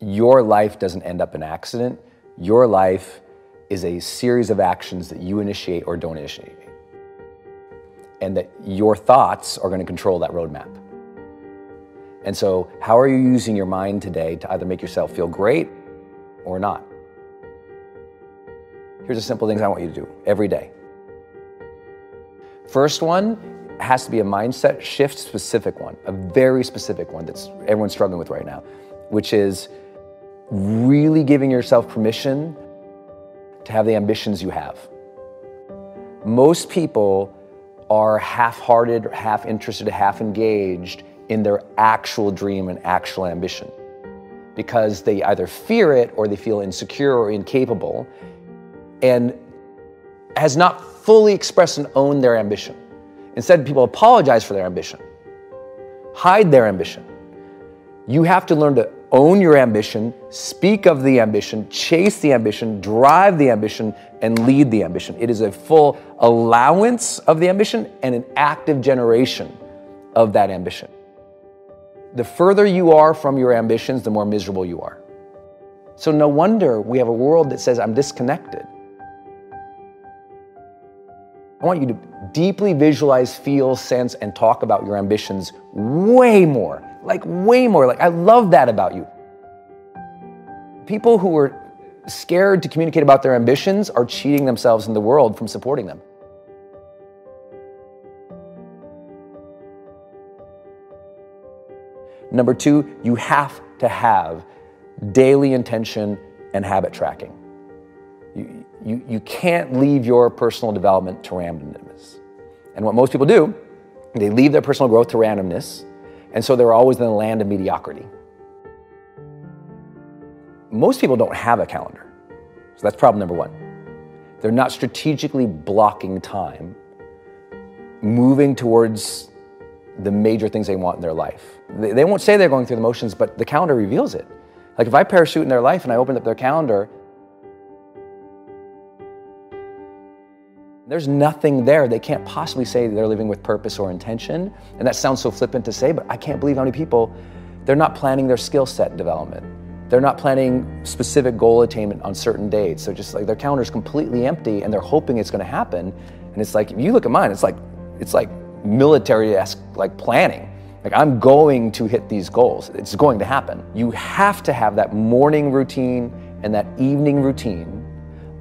your life doesn't end up an accident. Your life is a series of actions that you initiate or don't initiate. And that your thoughts are going to control that roadmap. And so, how are you using your mind today to either make yourself feel great or not? Here's the simple things I want you to do every day. First one has to be a mindset shift specific one, a very specific one that's everyone's struggling with right now, which is really giving yourself permission to have the ambitions you have. Most people are half hearted, half interested, half engaged in their actual dream and actual ambition because they either fear it or they feel insecure or incapable and has not fully expressed and owned their ambition. Instead, people apologize for their ambition, hide their ambition. You have to learn to own your ambition, speak of the ambition, chase the ambition, drive the ambition, and lead the ambition. It is a full allowance of the ambition and an active generation of that ambition. The further you are from your ambitions, the more miserable you are. So, no wonder we have a world that says, I'm disconnected. I want you to deeply visualize, feel, sense, and talk about your ambitions way more. Like, way more. Like, I love that about you. People who are scared to communicate about their ambitions are cheating themselves in the world from supporting them. Number two, you have to have daily intention and habit tracking. You, you, can't leave your personal development to randomness. And what most people do, they leave their personal growth to randomness, and so they're always in the land of mediocrity. Most people don't have a calendar. So that's problem number one. They're not strategically blocking time, moving towards the major things they want in their life. They, they won't say they're going through the motions, but the calendar reveals it. Like if I parachute in their life and I open up their calendar, there's nothing there. They can't possibly say they're living with purpose or intention. And that sounds so flippant to say, but I can't believe how many people, they're not planning their skill set development. They're not planning specific goal attainment on certain dates. So just like their calendar's completely empty and they're hoping it's gonna happen. And it's like, if you look at mine, it's like, it's like military-esque like planning. Like I'm going to hit these goals. It's going to happen. You have to have that morning routine and that evening routine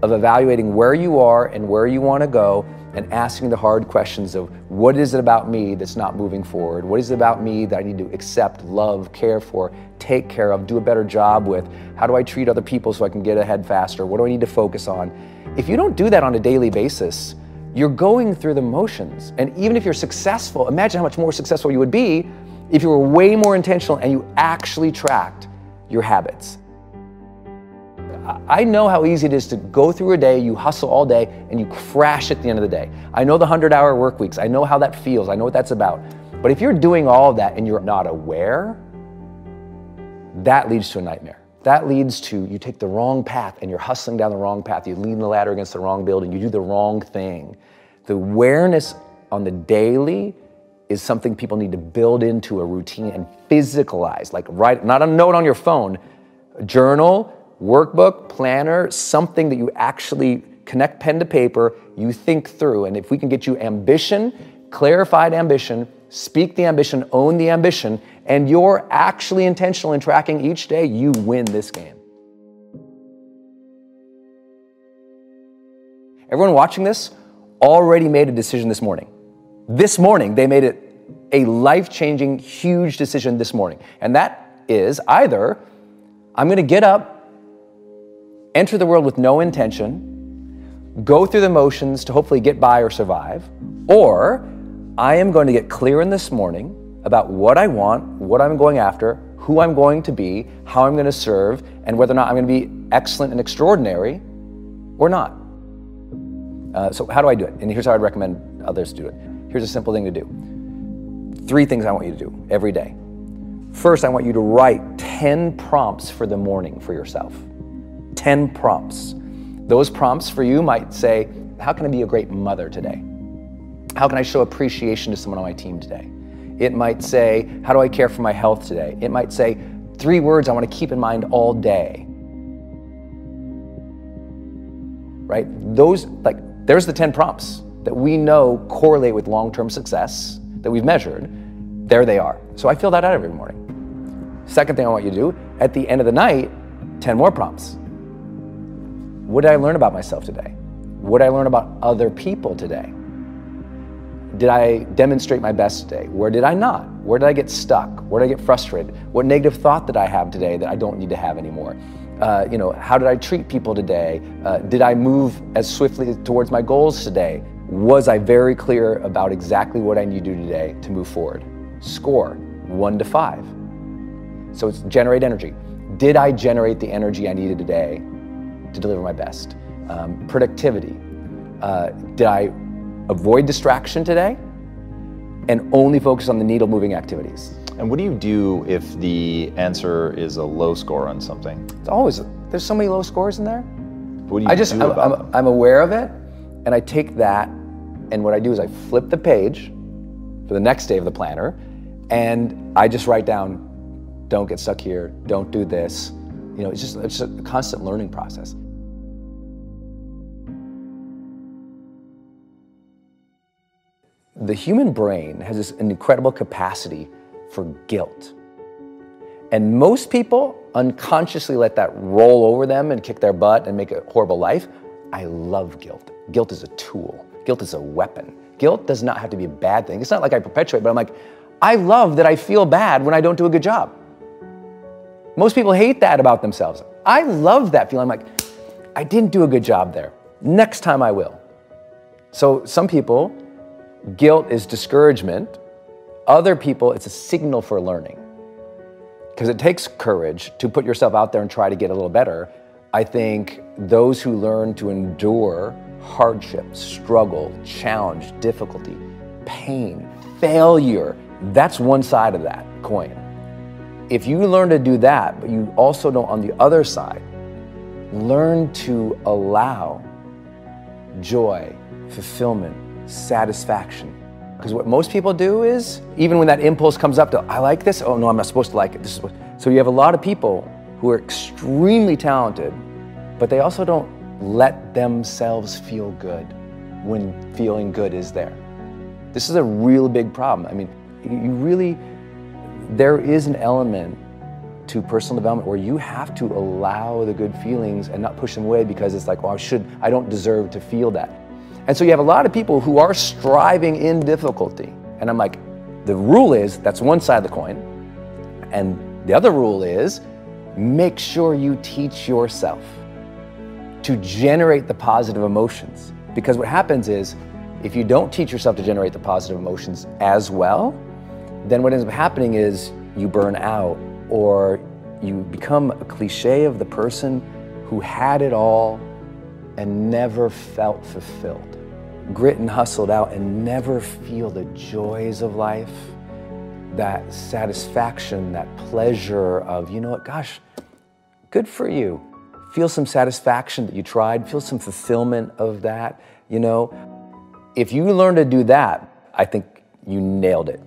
of evaluating where you are and where you want to go and asking the hard questions of what is it about me that's not moving forward? What is it about me that I need to accept, love, care for, take care of, do a better job with? How do I treat other people so I can get ahead faster? What do I need to focus on? If you don't do that on a daily basis, you're going through the motions. And even if you're successful, imagine how much more successful you would be if you were way more intentional and you actually tracked your habits. I know how easy it is to go through a day, you hustle all day, and you crash at the end of the day. I know the 100 hour work weeks, I know how that feels, I know what that's about. But if you're doing all of that and you're not aware, that leads to a nightmare. That leads to you take the wrong path and you're hustling down the wrong path. You lean the ladder against the wrong building. You do the wrong thing. The awareness on the daily is something people need to build into a routine and physicalize. Like write, not a note on your phone, journal, workbook, planner, something that you actually connect pen to paper, you think through. And if we can get you ambition, clarified ambition, speak the ambition, own the ambition, and you're actually intentional in tracking each day, you win this game. Everyone watching this already made a decision this morning. This morning, they made it a life changing, huge decision this morning. And that is either I'm gonna get up, enter the world with no intention, go through the motions to hopefully get by or survive, or I am going to get clear in this morning about what I want, what I'm going after, who I'm going to be, how I'm going to serve, and whether or not I'm going to be excellent and extraordinary or not. Uh, so, how do I do it? And here's how I'd recommend others do it. Here's a simple thing to do. Three things I want you to do every day. First, I want you to write 10 prompts for the morning for yourself. 10 prompts. Those prompts for you might say, How can I be a great mother today? How can I show appreciation to someone on my team today? It might say, How do I care for my health today? It might say, Three words I want to keep in mind all day. Right? Those, like, there's the 10 prompts that we know correlate with long term success that we've measured. There they are. So I fill that out every morning. Second thing I want you to do, at the end of the night, 10 more prompts. What did I learn about myself today? What did I learn about other people today? Did I demonstrate my best today? Where did I not? Where did I get stuck? Where did I get frustrated? What negative thought did I have today that I don't need to have anymore? Uh, you know, how did I treat people today? Uh, did I move as swiftly towards my goals today? Was I very clear about exactly what I need to do today to move forward? Score one to five. So it's generate energy. Did I generate the energy I needed today to deliver my best? Um, productivity. Uh, did I avoid distraction today and only focus on the needle moving activities? And what do you do if the answer is a low score on something? It's always, there's so many low scores in there. What do you I just, do I'm, about I'm? I'm aware of it and I take that and what I do is I flip the page for the next day of the planner and I just write down, don't get stuck here, don't do this. You know, it's just, it's a constant learning process. The human brain has this incredible capacity for guilt. And most people unconsciously let that roll over them and kick their butt and make a horrible life. I love guilt. Guilt is a tool, guilt is a weapon. Guilt does not have to be a bad thing. It's not like I perpetuate, but I'm like, I love that I feel bad when I don't do a good job. Most people hate that about themselves. I love that feeling. I'm like, I didn't do a good job there. Next time I will. So some people, guilt is discouragement. Other people, it's a signal for learning. Because it takes courage to put yourself out there and try to get a little better. I think those who learn to endure hardship, struggle, challenge, difficulty, pain, failure, that's one side of that coin. If you learn to do that, but you also don't on the other side, learn to allow joy, fulfillment, satisfaction. Because what most people do is, even when that impulse comes up to, I like this, oh no, I'm not supposed to like it. This is what, so you have a lot of people who are extremely talented, but they also don't let themselves feel good when feeling good is there. This is a real big problem. I mean, you really, there is an element to personal development where you have to allow the good feelings and not push them away because it's like, well, I should, I don't deserve to feel that. And so you have a lot of people who are striving in difficulty. And I'm like, the rule is that's one side of the coin. And the other rule is make sure you teach yourself to generate the positive emotions. Because what happens is if you don't teach yourself to generate the positive emotions as well, then what ends up happening is you burn out or you become a cliche of the person who had it all and never felt fulfilled. Grit and hustled out and never feel the joys of life, that satisfaction, that pleasure of, you know what, gosh, good for you. Feel some satisfaction that you tried, feel some fulfillment of that, you know. If you learn to do that, I think you nailed it.